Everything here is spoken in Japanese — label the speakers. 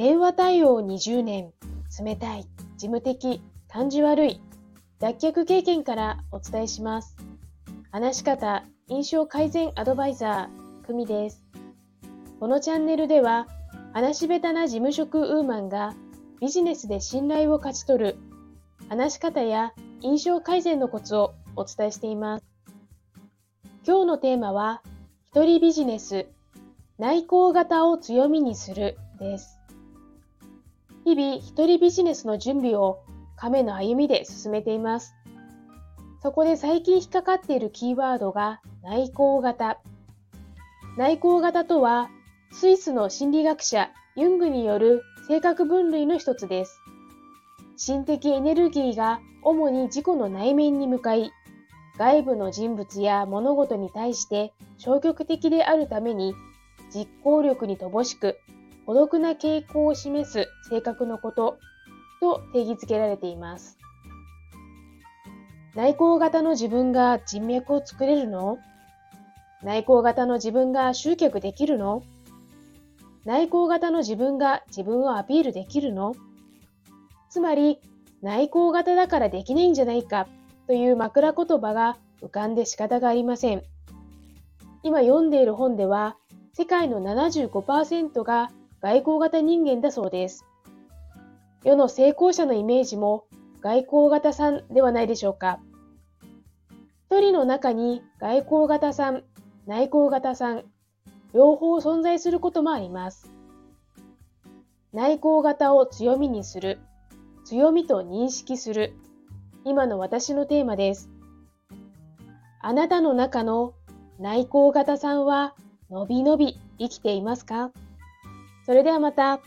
Speaker 1: 電話対応20年、冷たい、事務的、感じ悪い、脱却経験からお伝えします。話し方、印象改善アドバイザー、久美です。このチャンネルでは、話し下手な事務職ウーマンがビジネスで信頼を勝ち取る話し方や印象改善のコツをお伝えしています。今日のテーマは、一人ビジネス、内向型を強みにするです。日々、一人ビジネスの準備を亀の歩みで進めています。そこで最近引っかかっているキーワードが内向型。内向型とは、スイスの心理学者ユングによる性格分類の一つです。心的エネルギーが主に自己の内面に向かい、外部の人物や物事に対して消極的であるために、実行力に乏しく、孤独な傾向を示す性格のことと定義づけられています。内向型の自分が人脈を作れるの？内向型の自分が集客できるの？内向型の自分が自分をアピールできるの？つまり、内向型だからできないんじゃないかという枕言葉が浮かんで仕方がありません。今読んでいる本では、世界の75%が外交型人間だそうです。世の成功者のイメージも外交型さんではないでしょうか。一人の中に外交型さん、内向型さん、両方存在することもあります。内向型を強みにする。強みと認識する。今の私のテーマです。あなたの中の内向型さんはのびのび生きていますか？それではまた。